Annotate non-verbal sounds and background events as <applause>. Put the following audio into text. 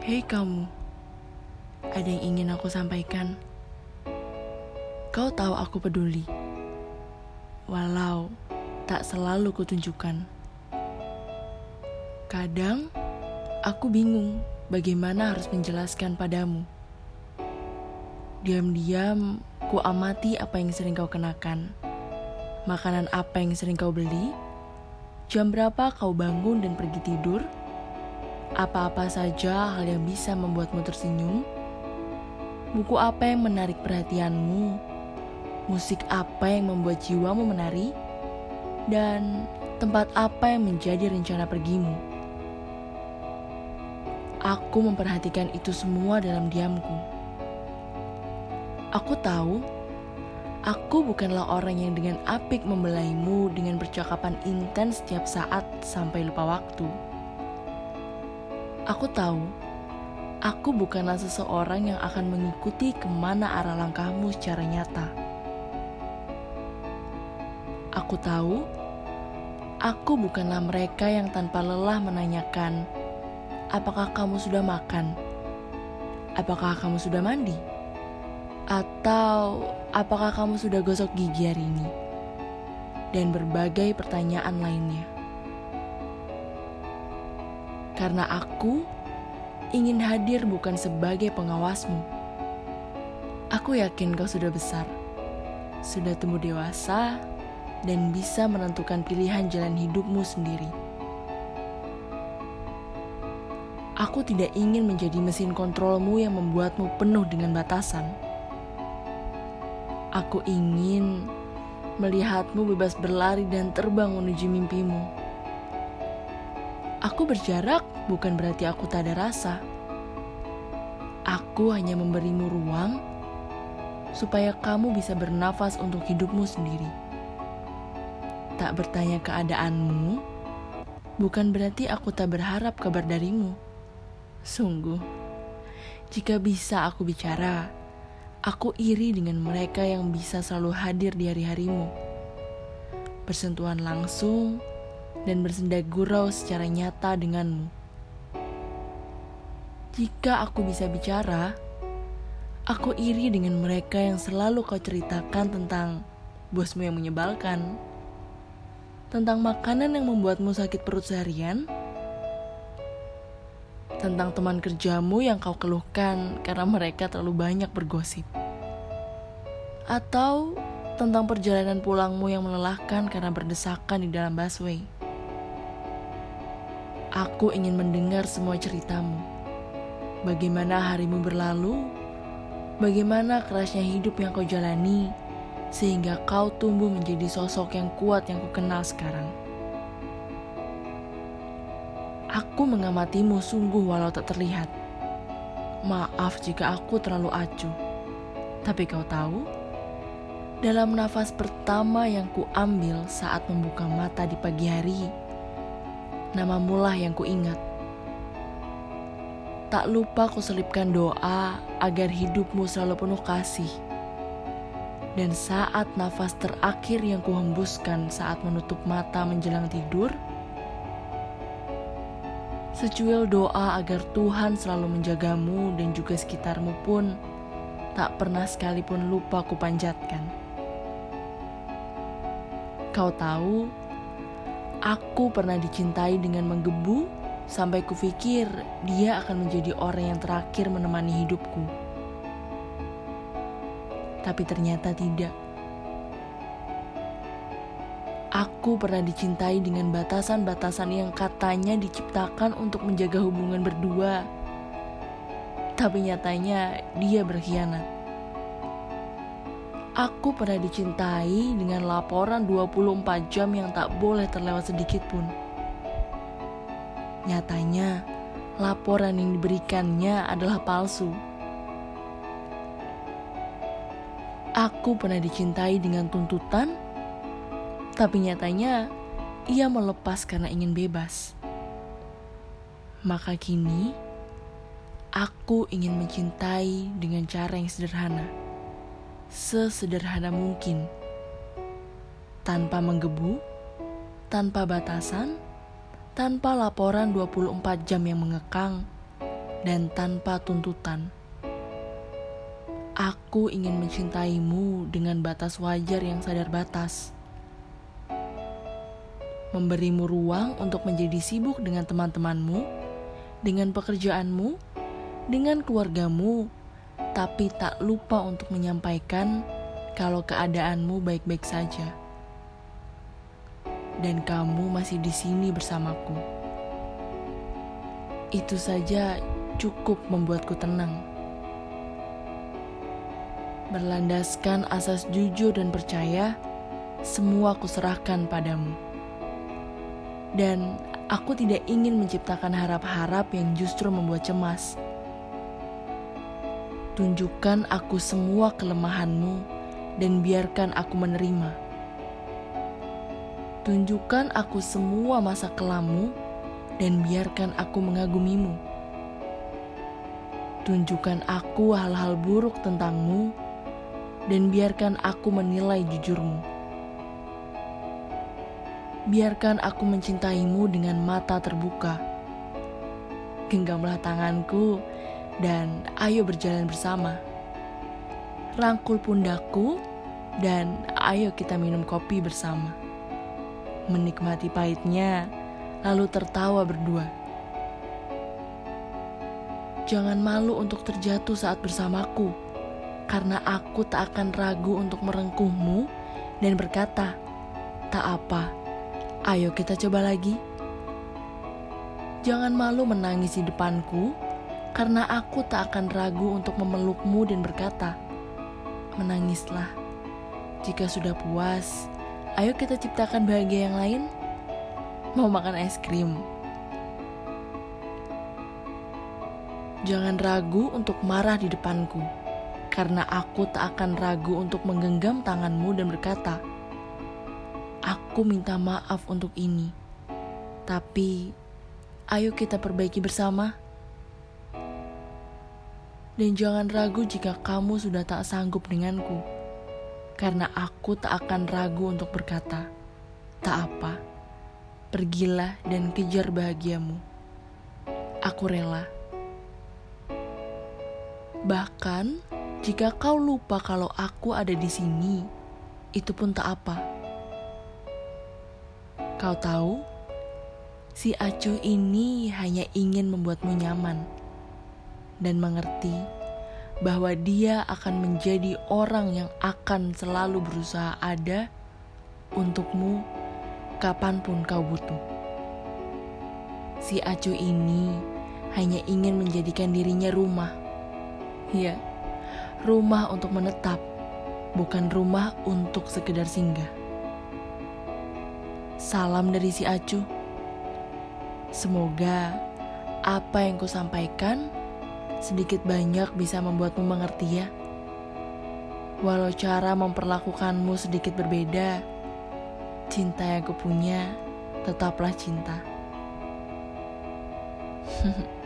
Hei kamu, ada yang ingin aku sampaikan. Kau tahu aku peduli, walau tak selalu kutunjukkan. Kadang aku bingung bagaimana harus menjelaskan padamu. Diam-diam ku amati apa yang sering kau kenakan, makanan apa yang sering kau beli, jam berapa kau bangun dan pergi tidur, apa-apa saja hal yang bisa membuatmu tersenyum, buku apa yang menarik perhatianmu, musik apa yang membuat jiwamu menari, dan tempat apa yang menjadi rencana pergimu. Aku memperhatikan itu semua dalam diamku. Aku tahu, aku bukanlah orang yang dengan apik membelaimu dengan percakapan intens setiap saat sampai lupa waktu. Aku tahu, aku bukanlah seseorang yang akan mengikuti ke mana arah langkahmu secara nyata. Aku tahu, aku bukanlah mereka yang tanpa lelah menanyakan, apakah kamu sudah makan? Apakah kamu sudah mandi? Atau apakah kamu sudah gosok gigi hari ini? Dan berbagai pertanyaan lainnya. Karena aku ingin hadir bukan sebagai pengawasmu. Aku yakin kau sudah besar, sudah tumbuh dewasa, dan bisa menentukan pilihan jalan hidupmu sendiri. Aku tidak ingin menjadi mesin kontrolmu yang membuatmu penuh dengan batasan. Aku ingin melihatmu bebas berlari dan terbang menuju mimpimu. Aku berjarak bukan berarti aku tak ada rasa. Aku hanya memberimu ruang supaya kamu bisa bernafas untuk hidupmu sendiri. Tak bertanya keadaanmu bukan berarti aku tak berharap kabar darimu. Sungguh, jika bisa aku bicara, aku iri dengan mereka yang bisa selalu hadir di hari-harimu. Bersentuhan langsung dan bersenda gurau secara nyata denganmu. Jika aku bisa bicara, aku iri dengan mereka yang selalu kau ceritakan tentang bosmu yang menyebalkan, tentang makanan yang membuatmu sakit perut seharian, tentang teman kerjamu yang kau keluhkan karena mereka terlalu banyak bergosip, atau tentang perjalanan pulangmu yang melelahkan karena berdesakan di dalam busway. Aku ingin mendengar semua ceritamu. Bagaimana harimu berlalu? Bagaimana kerasnya hidup yang kau jalani sehingga kau tumbuh menjadi sosok yang kuat yang kukenal sekarang. Aku mengamatimu sungguh walau tak terlihat. Maaf jika aku terlalu acuh. Tapi kau tahu, dalam nafas pertama yang kuambil saat membuka mata di pagi hari, namamulah yang kuingat. Tak lupa kuselipkan doa agar hidupmu selalu penuh kasih. Dan saat nafas terakhir yang kuhembuskan saat menutup mata menjelang tidur, secuil doa agar Tuhan selalu menjagamu dan juga sekitarmu pun tak pernah sekalipun lupa kupanjatkan. Kau tahu, Aku pernah dicintai dengan menggebu sampai kupikir dia akan menjadi orang yang terakhir menemani hidupku. Tapi ternyata tidak. Aku pernah dicintai dengan batasan-batasan yang katanya diciptakan untuk menjaga hubungan berdua. Tapi nyatanya dia berkhianat. Aku pernah dicintai dengan laporan 24 jam yang tak boleh terlewat sedikit pun. Nyatanya, laporan yang diberikannya adalah palsu. Aku pernah dicintai dengan tuntutan, tapi nyatanya ia melepas karena ingin bebas. Maka kini, aku ingin mencintai dengan cara yang sederhana sesederhana mungkin, tanpa menggebu, tanpa batasan, tanpa laporan 24 jam yang mengekang, dan tanpa tuntutan. Aku ingin mencintaimu dengan batas wajar yang sadar batas. Memberimu ruang untuk menjadi sibuk dengan teman-temanmu, dengan pekerjaanmu, dengan keluargamu, tapi tak lupa untuk menyampaikan kalau keadaanmu baik-baik saja. Dan kamu masih di sini bersamaku. Itu saja cukup membuatku tenang berlandaskan asas jujur dan percaya, semua kuserahkan padamu. Dan aku tidak ingin menciptakan harap-harap yang justru membuat cemas. Tunjukkan aku semua kelemahanmu dan biarkan aku menerima. Tunjukkan aku semua masa kelamu dan biarkan aku mengagumimu. Tunjukkan aku hal-hal buruk tentangmu dan biarkan aku menilai jujurmu. Biarkan aku mencintaimu dengan mata terbuka. Genggamlah tanganku dan ayo berjalan bersama. Rangkul pundakku dan ayo kita minum kopi bersama. Menikmati pahitnya, lalu tertawa berdua. Jangan malu untuk terjatuh saat bersamaku karena aku tak akan ragu untuk merengkuhmu dan berkata, "Tak apa, ayo kita coba lagi." Jangan malu menangis di depanku, karena aku tak akan ragu untuk memelukmu dan berkata, "Menangislah." Jika sudah puas, ayo kita ciptakan bahagia yang lain. Mau makan es krim? Jangan ragu untuk marah di depanku karena aku tak akan ragu untuk menggenggam tanganmu dan berkata, "Aku minta maaf untuk ini, tapi ayo kita perbaiki bersama." Dan jangan ragu jika kamu sudah tak sanggup denganku, karena aku tak akan ragu untuk berkata, "Tak apa, pergilah dan kejar bahagiamu." Aku rela. Bahkan jika kau lupa kalau aku ada di sini, itu pun tak apa. Kau tahu, si acuh ini hanya ingin membuatmu nyaman dan mengerti bahwa dia akan menjadi orang yang akan selalu berusaha ada untukmu kapan pun kau butuh. Si acuh ini hanya ingin menjadikan dirinya rumah. Ya, rumah untuk menetap, bukan rumah untuk sekedar singgah. Salam dari si Acu. Semoga apa yang kusampaikan sedikit banyak bisa membuatmu mengerti ya. Walau cara memperlakukanmu sedikit berbeda, cinta yang kupunya tetaplah cinta. <laughs>